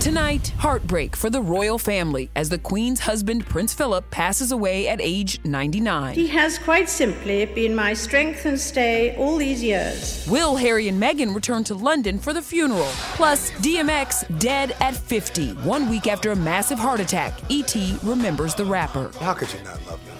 Tonight, heartbreak for the royal family as the Queen's husband, Prince Philip, passes away at age 99. He has quite simply been my strength and stay all these years. Will Harry and Meghan return to London for the funeral? Plus, DMX dead at 50, one week after a massive heart attack. E.T. remembers the rapper. How could you not love me?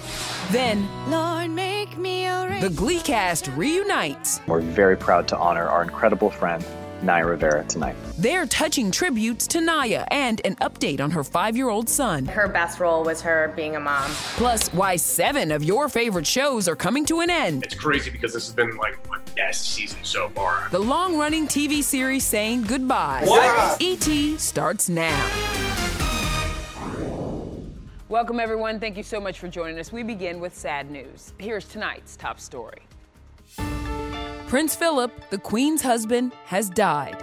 Then, Lord, make me a the Glee cast reunites. We're very proud to honor our incredible friend, Naya Rivera, tonight. They're touching tributes to Naya and an update on her five year old son. Her best role was her being a mom. Plus, why seven of your favorite shows are coming to an end. It's crazy because this has been like my best season so far. The long running TV series saying goodbye. What? E.T. starts now. Welcome, everyone. Thank you so much for joining us. We begin with sad news. Here's tonight's top story Prince Philip, the Queen's husband, has died.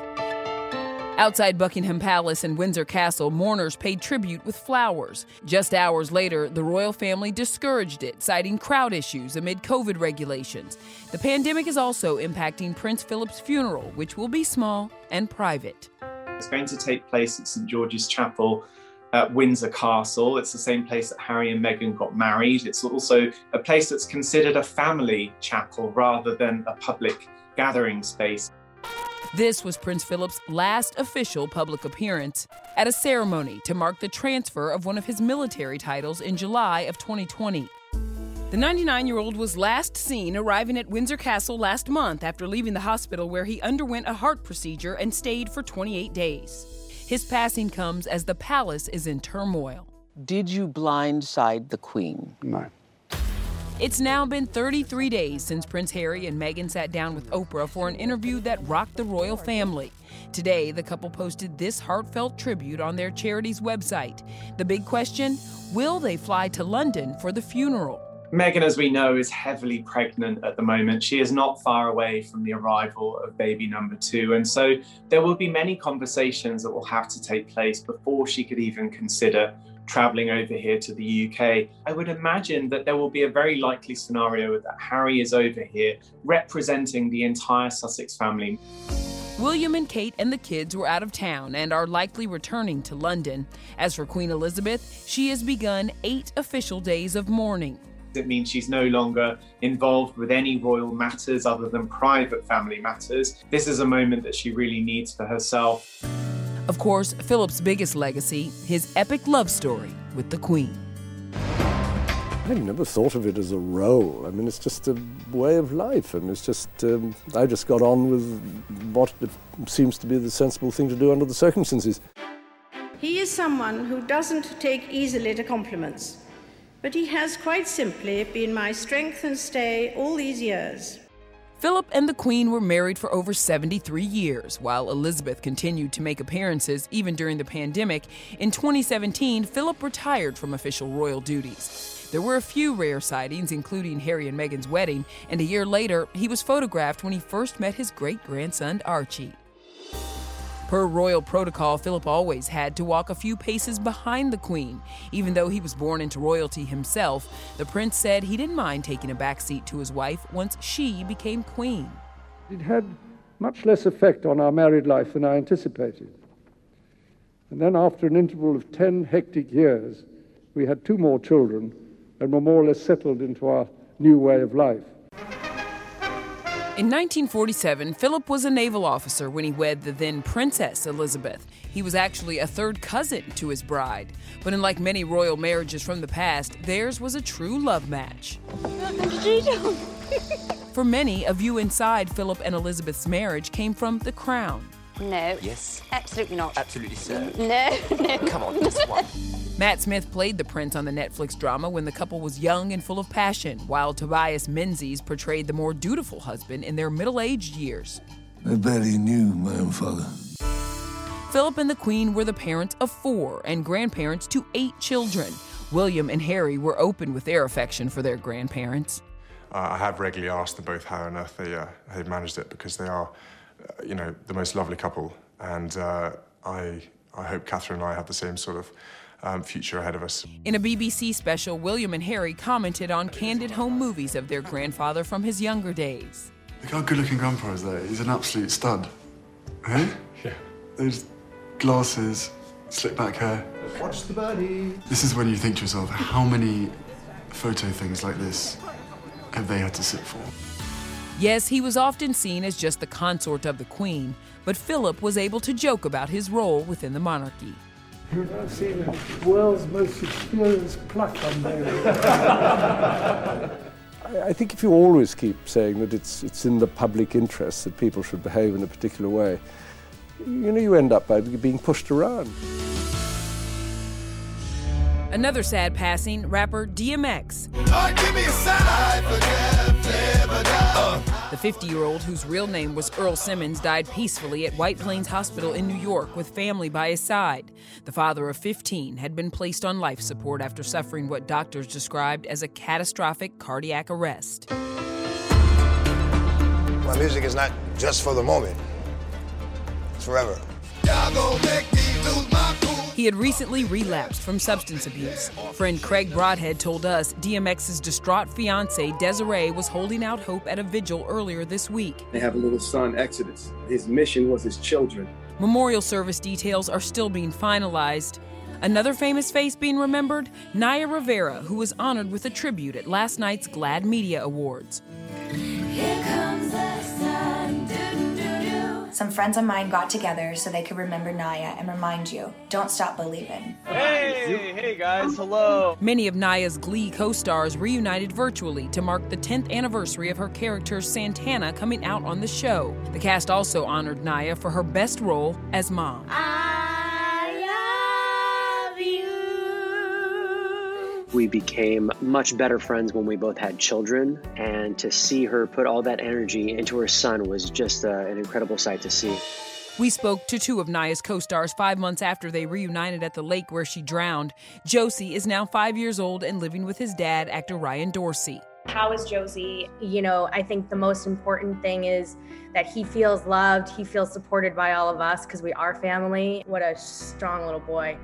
Outside Buckingham Palace and Windsor Castle, mourners paid tribute with flowers. Just hours later, the royal family discouraged it, citing crowd issues amid COVID regulations. The pandemic is also impacting Prince Philip's funeral, which will be small and private. It's going to take place at St George's Chapel at Windsor Castle. It's the same place that Harry and Meghan got married. It's also a place that's considered a family chapel rather than a public gathering space. This was Prince Philip's last official public appearance at a ceremony to mark the transfer of one of his military titles in July of 2020. The 99 year old was last seen arriving at Windsor Castle last month after leaving the hospital where he underwent a heart procedure and stayed for 28 days. His passing comes as the palace is in turmoil. Did you blindside the Queen? No. It's now been 33 days since Prince Harry and Meghan sat down with Oprah for an interview that rocked the royal family. Today, the couple posted this heartfelt tribute on their charity's website. The big question will they fly to London for the funeral? Meghan, as we know, is heavily pregnant at the moment. She is not far away from the arrival of baby number two. And so there will be many conversations that will have to take place before she could even consider traveling over here to the UK. I would imagine that there will be a very likely scenario that Harry is over here representing the entire Sussex family. William and Kate and the kids were out of town and are likely returning to London. As for Queen Elizabeth, she has begun eight official days of mourning. It means she's no longer involved with any royal matters other than private family matters. This is a moment that she really needs for herself. Of course, Philip's biggest legacy, his epic love story with the Queen. I never thought of it as a role. I mean, it's just a way of life, and it's just um, I just got on with what seems to be the sensible thing to do under the circumstances. He is someone who doesn't take easily to compliments, but he has quite simply been my strength and stay all these years. Philip and the Queen were married for over 73 years, while Elizabeth continued to make appearances even during the pandemic. In 2017, Philip retired from official royal duties. There were a few rare sightings, including Harry and Meghan's wedding, and a year later, he was photographed when he first met his great grandson, Archie. Per royal protocol, Philip always had to walk a few paces behind the Queen. Even though he was born into royalty himself, the prince said he didn't mind taking a backseat to his wife once she became Queen. It had much less effect on our married life than I anticipated. And then, after an interval of 10 hectic years, we had two more children and were more or less settled into our new way of life. In 1947, Philip was a naval officer when he wed the then Princess Elizabeth. He was actually a third cousin to his bride. But unlike many royal marriages from the past, theirs was a true love match. For many, a view inside Philip and Elizabeth's marriage came from the crown. No. Yes. Absolutely not. Absolutely, sir. No, no. Come on, just one. Matt Smith played the prince on the Netflix drama when the couple was young and full of passion, while Tobias Menzies portrayed the more dutiful husband in their middle aged years. I barely knew my own father. Philip and the Queen were the parents of four and grandparents to eight children. William and Harry were open with their affection for their grandparents. Uh, I have regularly asked them both how on earth they, uh, they managed it because they are, uh, you know, the most lovely couple. And uh, I, I hope Catherine and I have the same sort of um, future ahead of us. In a BBC special, William and Harry commented on candid home movies of their grandfather from his younger days. Look how good looking Grandpa is there. He's an absolute stud. Eh? Yeah. Those glasses, slick back hair. Watch the body. This is when you think to yourself, how many photo things like this have they had to sit for? Yes, he was often seen as just the consort of the Queen, but Philip was able to joke about his role within the monarchy. You've now seen the world's most experienced pluck on there. I think if you always keep saying that it's, it's in the public interest that people should behave in a particular way, you know, you end up by being pushed around. Another sad passing, rapper DMX. The 50 year old, whose real name was Earl Simmons, died peacefully at White Plains Hospital in New York with family by his side. The father of 15 had been placed on life support after suffering what doctors described as a catastrophic cardiac arrest. My music is not just for the moment, it's forever. He had recently relapsed from substance abuse. Friend Craig Broadhead told us DMX's distraught fiancee Desiree was holding out hope at a vigil earlier this week. They have a little son, Exodus. His mission was his children. Memorial service details are still being finalized. Another famous face being remembered Naya Rivera, who was honored with a tribute at last night's GLAAD Media Awards. Some friends of mine got together so they could remember Naya and remind you don't stop believing. Hey, hey guys, hello. Many of Naya's Glee co stars reunited virtually to mark the 10th anniversary of her character Santana coming out on the show. The cast also honored Naya for her best role as mom. Ah. We became much better friends when we both had children, and to see her put all that energy into her son was just uh, an incredible sight to see. We spoke to two of Naya's co stars five months after they reunited at the lake where she drowned. Josey is now five years old and living with his dad, actor Ryan Dorsey. How is Josey? You know, I think the most important thing is that he feels loved, he feels supported by all of us because we are family. What a strong little boy.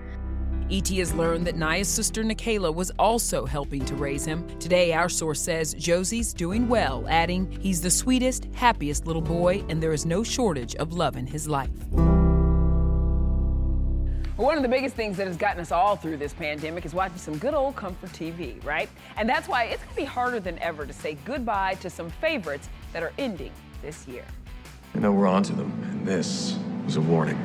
ET has learned that Naya's sister Nickayla was also helping to raise him. Today, our source says Josey's doing well, adding, he's the sweetest, happiest little boy, and there is no shortage of love in his life. One of the biggest things that has gotten us all through this pandemic is watching some good old comfort TV, right? And that's why it's going to be harder than ever to say goodbye to some favorites that are ending this year. I know we're onto them, and this was a warning.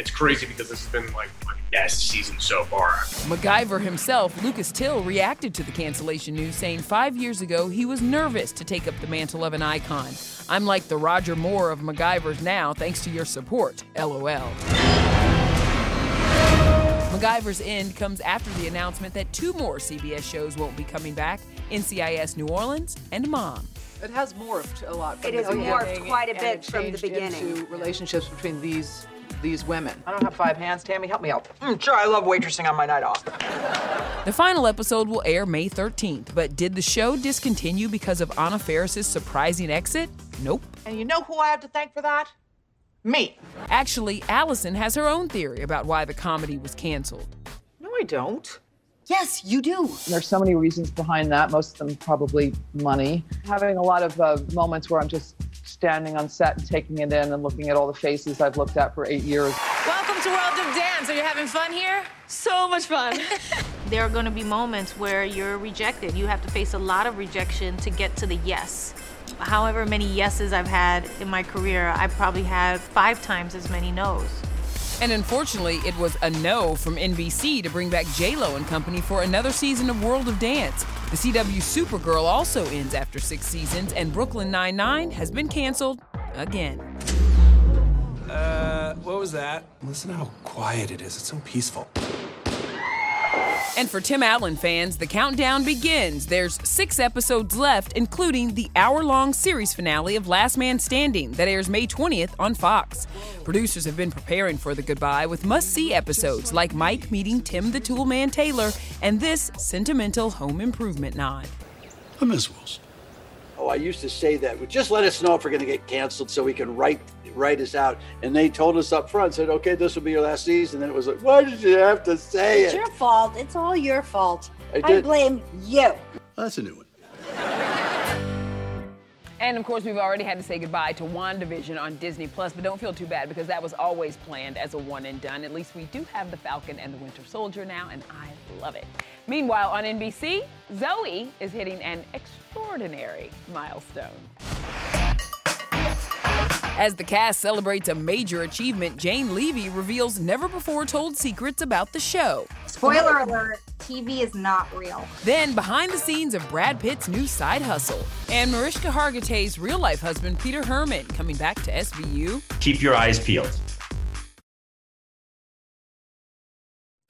It's crazy because this has been like my best season so far. MacGyver himself, Lucas Till, reacted to the cancellation news, saying five years ago he was nervous to take up the mantle of an icon. I'm like the Roger Moore of MacGyver's now, thanks to your support. LOL. MacGyver's end comes after the announcement that two more CBS shows won't be coming back NCIS New Orleans and Mom. It has morphed a lot. From It the has morphed quite a and bit it from the beginning. Into relationships between these these women. I don't have five hands. Tammy, help me out. Mm, sure, I love waitressing on my night off. The final episode will air May 13th, but did the show discontinue because of Anna Faris's surprising exit? Nope. And you know who I have to thank for that? Me. Actually, Allison has her own theory about why the comedy was canceled. No, I don't. Yes, you do. There's so many reasons behind that. Most of them probably money. Having a lot of uh, moments where I'm just standing on set and taking it in and looking at all the faces I've looked at for eight years. Welcome to World of Dance. Are you having fun here? So much fun. there are going to be moments where you're rejected. You have to face a lot of rejection to get to the yes. However many yeses I've had in my career, I've probably had five times as many no's. And unfortunately, it was a no from NBC to bring back J-Lo and company for another season of World of Dance. The CW Supergirl also ends after six seasons, and Brooklyn Nine-Nine has been canceled again. Uh, what was that? Listen how quiet it is. It's so peaceful. And for Tim Allen fans, the countdown begins. There's six episodes left, including the hour long series finale of Last Man Standing that airs May 20th on Fox. Producers have been preparing for the goodbye with must see episodes like Mike meeting Tim the Toolman Taylor and this sentimental home improvement nod. I miss Wilson. Oh, I used to say that. Just let us know if we're going to get canceled so we can write write us out. And they told us up front, said, okay, this will be your last season. And it was like, why did you have to say It's it? It's your fault. It's all your fault. I I, blame you. That's a new one. And of course, we've already had to say goodbye to WandaVision on Disney Plus, but don't feel too bad because that was always planned as a one and done. At least we do have the Falcon and the Winter Soldier now, and I love it. Meanwhile, on NBC, Zoey is hitting an extraordinary milestone. As the cast celebrates a major achievement, Jane Levy reveals never before told secrets about the show. Spoiler alert TV is not real. Then, behind the scenes of Brad Pitt's new side hustle, and Mariska Hargitay's real life husband, Peter Herman, coming back to SVU. Keep your eyes peeled.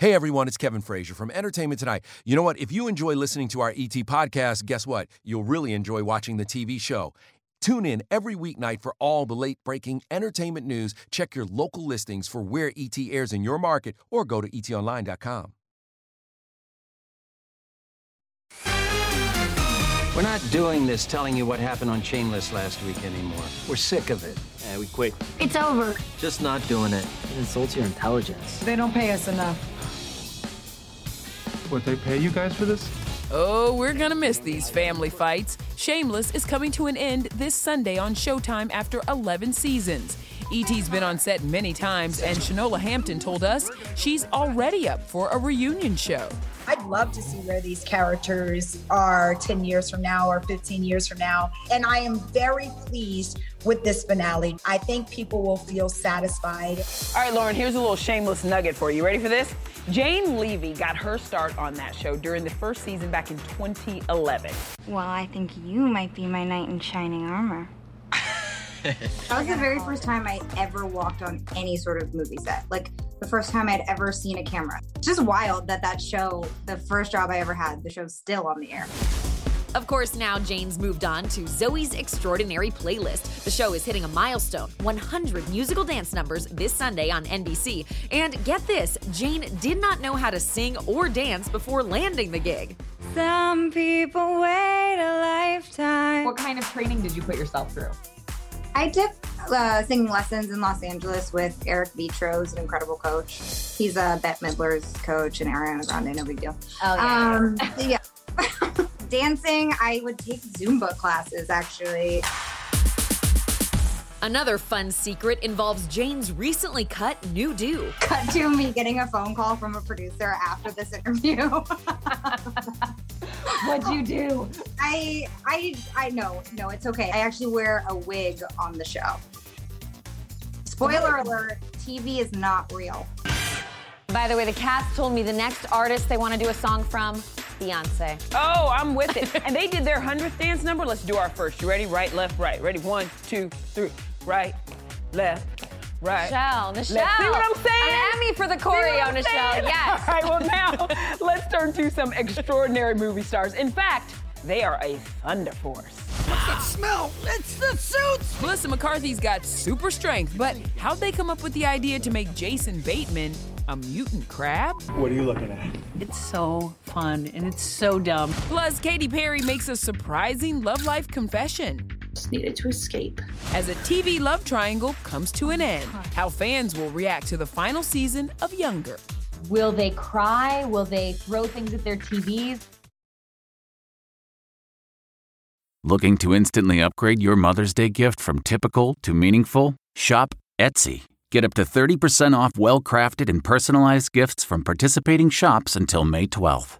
Hey everyone, it's Kevin Frazier from Entertainment Tonight. You know what? If you enjoy listening to our ET podcast, guess what? You'll really enjoy watching the TV show. Tune in every weeknight for all the late breaking entertainment news. Check your local listings for where ET airs in your market or go to etonline.com. We're not doing this telling you what happened on Shameless last week anymore. We're sick of it. Yeah, we quit. It's over. Just not doing it. It insults your intelligence. They don't pay us enough. What, they pay you guys for this? Oh, we're gonna miss these family fights. Shameless is coming to an end this Sunday on Showtime after 11 seasons. E.T.'s been on set many times, and Shanola Hampton told us she's already up for a reunion show. I'd love to see where these characters are 10 years from now or 15 years from now. And I am very pleased with this finale. I think people will feel satisfied. All right, Lauren, here's a little shameless nugget for you. Ready for this? Jane Levy got her start on that show during the first season back in 2011. Well, I think you might be my knight in shining armor. That was the very first time I ever walked on any sort of movie set. Like the first time I'd ever seen a camera. It's just wild that that show, the first job I ever had, the show's still on the air. Of course, now Jane's moved on to Zoey's Extraordinary Playlist. The show is hitting a milestone 100 musical dance numbers this Sunday on NBC. And get this Jane did not know how to sing or dance before landing the gig. Some people wait a lifetime. What kind of training did you put yourself through? I took uh, singing lessons in Los Angeles with Eric Vetro, an incredible coach. He's uh, Bette Midler's coach and Ariana Grande, no big deal. Oh, yeah. Um, yeah. Dancing, I would take Zumba classes actually. Another fun secret involves Jane's recently cut new do. Cut to me getting a phone call from a producer after this interview. What'd you do? I I I know, no, it's okay. I actually wear a wig on the show. Spoiler alert, TV is not real. By the way, the cast told me the next artist they want to do a song from, Beyonce. Oh, I'm with it. and they did their 100th dance number. Let's do our first. You ready? Right, left, right. Ready? One, two, three. Right, left, right. Michelle, Michelle. Let's see what I'm saying? An Emmy for the choreo, Michelle. Yes. All right, well, now let's turn to some extraordinary movie stars. In fact, they are a thunder force. What's that smell? It's the suits! Melissa McCarthy's got super strength, but how'd they come up with the idea to make Jason Bateman a mutant crab? What are you looking at? It's so fun and it's so dumb. Plus, Katy Perry makes a surprising love life confession. Just needed to escape. As a TV love triangle comes to an end, how fans will react to the final season of Younger. Will they cry? Will they throw things at their TVs? Looking to instantly upgrade your Mother's Day gift from typical to meaningful? Shop Etsy. Get up to 30% off well crafted and personalized gifts from participating shops until May 12th.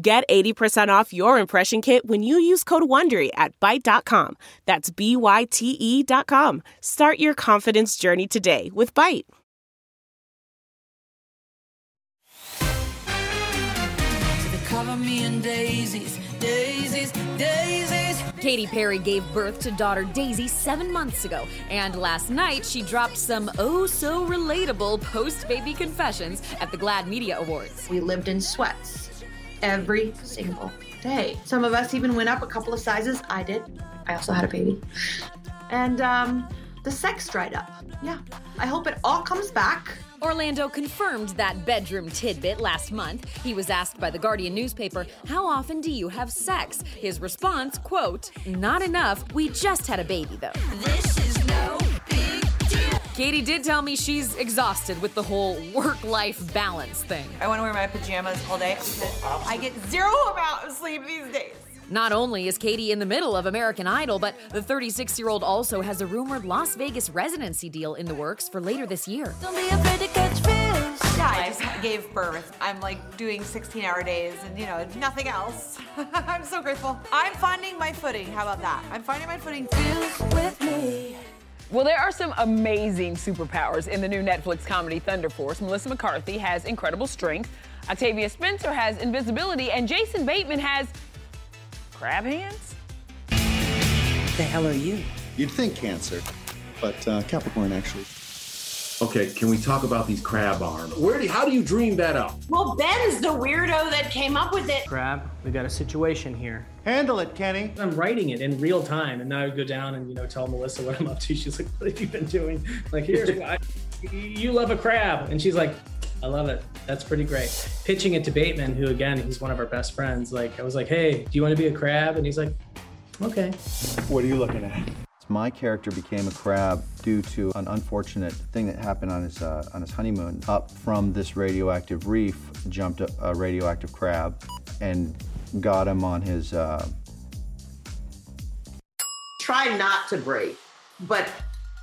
Get 80% off your impression kit when you use code WONDERY at Byte.com. That's B-Y-T-E dot com. Start your confidence journey today with Byte. Cover me in daisies, daisies, daisies. Katy Perry gave birth to daughter Daisy seven months ago, and last night she dropped some oh so relatable post baby confessions at the GLAAD Media Awards. We lived in sweats every single day. Some of us even went up a couple of sizes. I did. I also had a baby. And um, the sex dried up. Yeah. I hope it all comes back. Orlando confirmed that bedroom tidbit last month. He was asked by the Guardian newspaper, "How often do you have sex?" His response, quote, "Not enough. We just had a baby though." This Katy did tell me she's exhausted with the whole work-life balance thing. I want to wear my pajamas all day because I get zero amount of sleep these days. Not only is Katy in the middle of American Idol, but the 36 year old also has a rumored Las Vegas residency deal in the works for later this year. Don't be afraid to catch fish. Yeah, I just gave birth. I'm like doing 16 hour days and, you know, nothing else. I'm so grateful. I'm finding my footing. How about that? I'm finding my footing. with me. Well, there are some amazing superpowers in the new Netflix comedy Thunder Force. Melissa McCarthy has incredible strength, Octavia Spencer has invisibility, and Jason Bateman has crab hands? The hell are you? You'd think Cancer, but uh, Capricorn actually. Okay, can we talk about these crab arms? Where do, how do you dream that up? Well, Ben's the weirdo that came up with it. Crab, we got a situation here. Handle it, Kenny. I'm writing it in real time, and now I go down and you know tell Melissa what I'm up to. She's like, "What have you been doing?" Like, here's I, you love a crab, and she's like, "I love it. That's pretty great." Pitching it to Bateman, who again he's one of our best friends. Like, I was like, "Hey, do you want to be a crab?" And he's like, "Okay." What are you looking at? My character became a crab due to an unfortunate thing that happened on his uh, on his honeymoon. Up from this radioactive reef jumped a, a radioactive crab and got him on his. Uh, Try not to break, but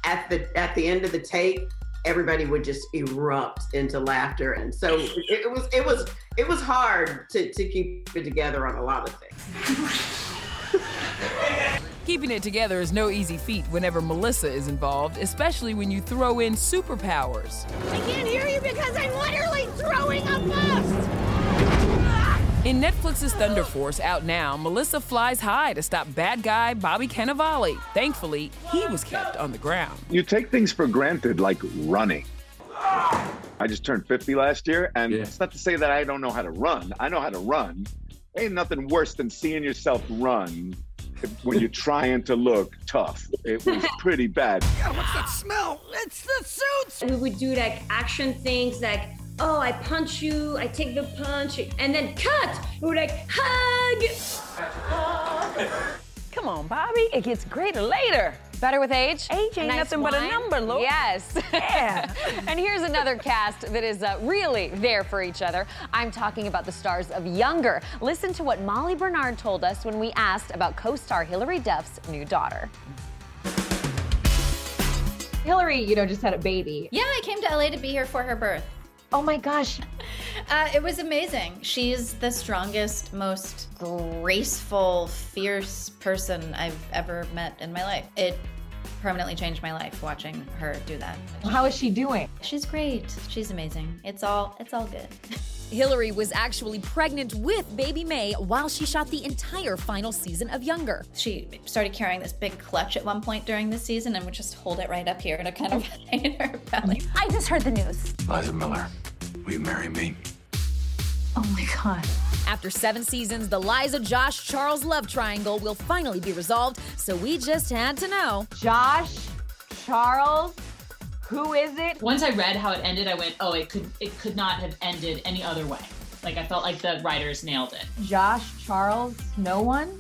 at the at the end of the take, everybody would just erupt into laughter, and so it, it was it was it was hard to to keep it together on a lot of things. Keeping it together is no easy feat whenever Melissa is involved, especially when you throw in superpowers. I can't hear you because I'm literally throwing a bust. In Netflix's Thunder Force, out now, Melissa flies high to stop bad guy Bobby Cannavale. Thankfully, he was kept on the ground. You take things for granted, like running. I just turned 50 last year, and it's not to say that I don't know how to run. I know how to run. Ain't nothing worse than seeing yourself run when you're trying to look tough. It was pretty bad. Yeah, what's that smell? It's the suits. We would do like action things like, oh, I punch you, I take the punch, and then cut. We would like hug. Come on, Bobby. It gets greater later. Better with age? Age ain't Nice nothing but a number, Lord. Yes. Yeah. and here's another cast that is uh, really there for each other. I'm talking about the stars of Younger. Listen to what Molly Bernard told us when we asked about co-star Hilary Duff's new daughter. Hilary, you know, just had a baby. Yeah, I came to LA to be here for her birth. Oh my gosh. Uh, it was amazing. She's the strongest, most graceful, fierce person I've ever met in my life. It permanently changed my life watching her do that. How is she doing? She's great. She's amazing. It's all it's all good. Hilary was actually pregnant with baby Mae while she shot the entire final season of Younger. She started carrying this big clutch at one point during the season and would just hold it right up here to kind of hide her belly. I just heard the news. Liza Miller, will you marry me? Oh my God. After seven seasons, the Liza Josh Charles love triangle will finally be resolved, so we just had to know. Josh, Charles, who is it? Once I read how it ended, I went, "Oh, it could it could not have ended any other way." Like I felt like the writers nailed it. Josh, Charles, no one?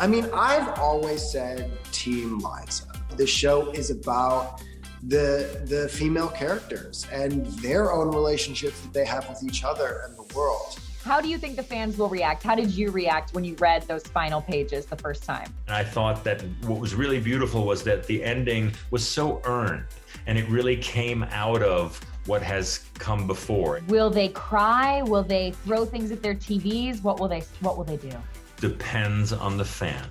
I mean, I've always said Team Liza. The show is about the the female characters and their own relationships that they have with each other and the world. How do you think the fans will react? How did you react when you read those final pages the first time? And I thought that what was really beautiful was that the ending was so earned and it really came out of what has come before. Will they cry? Will they throw things at their TVs? What will they what will they do? Depends on the fan.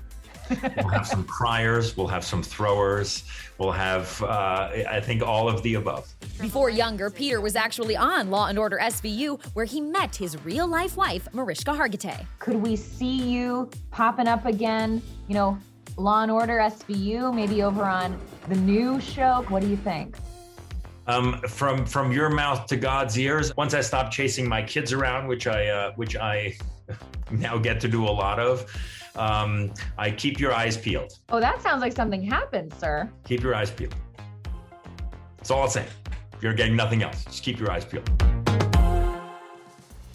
We'll have some criers, we'll have some throwers, we'll have, uh, I think, all of the above. Before Younger, Peter was actually on Law and Order SVU, where he met his real life wife, Mariska Hargitay. Could we see you popping up again? You know, Law and Order SVU, maybe over on the new show. What do you think? Um, from from your mouth to God's ears. Once I stop chasing my kids around, which I uh, which I now get to do a lot of, um, I keep your eyes peeled. Oh, that sounds like something happened, sir. Keep your eyes peeled. That's all I'm saying. You're getting nothing else. Just keep your eyes peeled.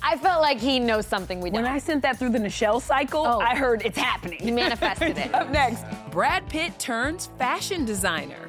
I felt like he knows something we don't. When I sent that through the Nichelle cycle, Oh. I heard it's happening. He manifested it. Up next, Brad Pitt turns fashion designer.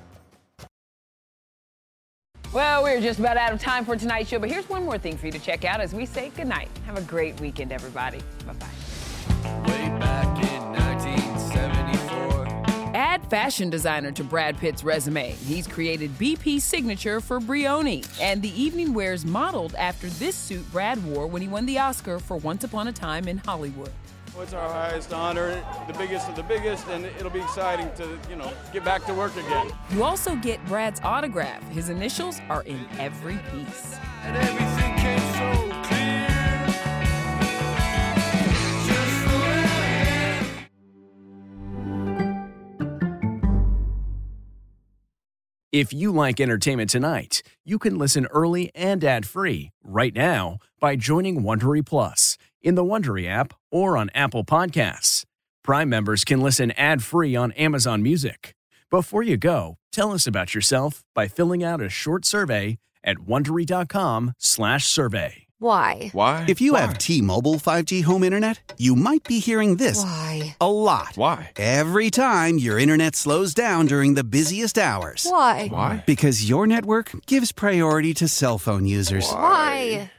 Well, we're just about out of time for tonight's show, but here's one more thing for you to check out as we say goodnight. Have a great weekend, everybody. Bye bye. Add fashion designer to Brad Pitt's resume. He's created BP signature for Brioni, and the evening wears modeled after this suit Brad wore when he won the Oscar for Once Upon a Time in Hollywood. It's our highest honor, the biggest of the biggest, and it'll be exciting to, you know, get back to work again. You also get Brad's autograph. His initials are in every piece. And everything came so If you like Entertainment Tonight, you can listen early and ad-free right now by joining Wondery Plus in the Wondery app or on Apple Podcasts. Prime members can listen ad-free on Amazon Music. Before you go, tell us about yourself by filling out a short survey at wondery.com/survey. Why? Why? If you have T-Mobile 5G home internet, you might be hearing this Why? a lot. Why? Every time your internet slows down during the busiest hours. Why? Why? Because your network gives priority to cell phone users. Why?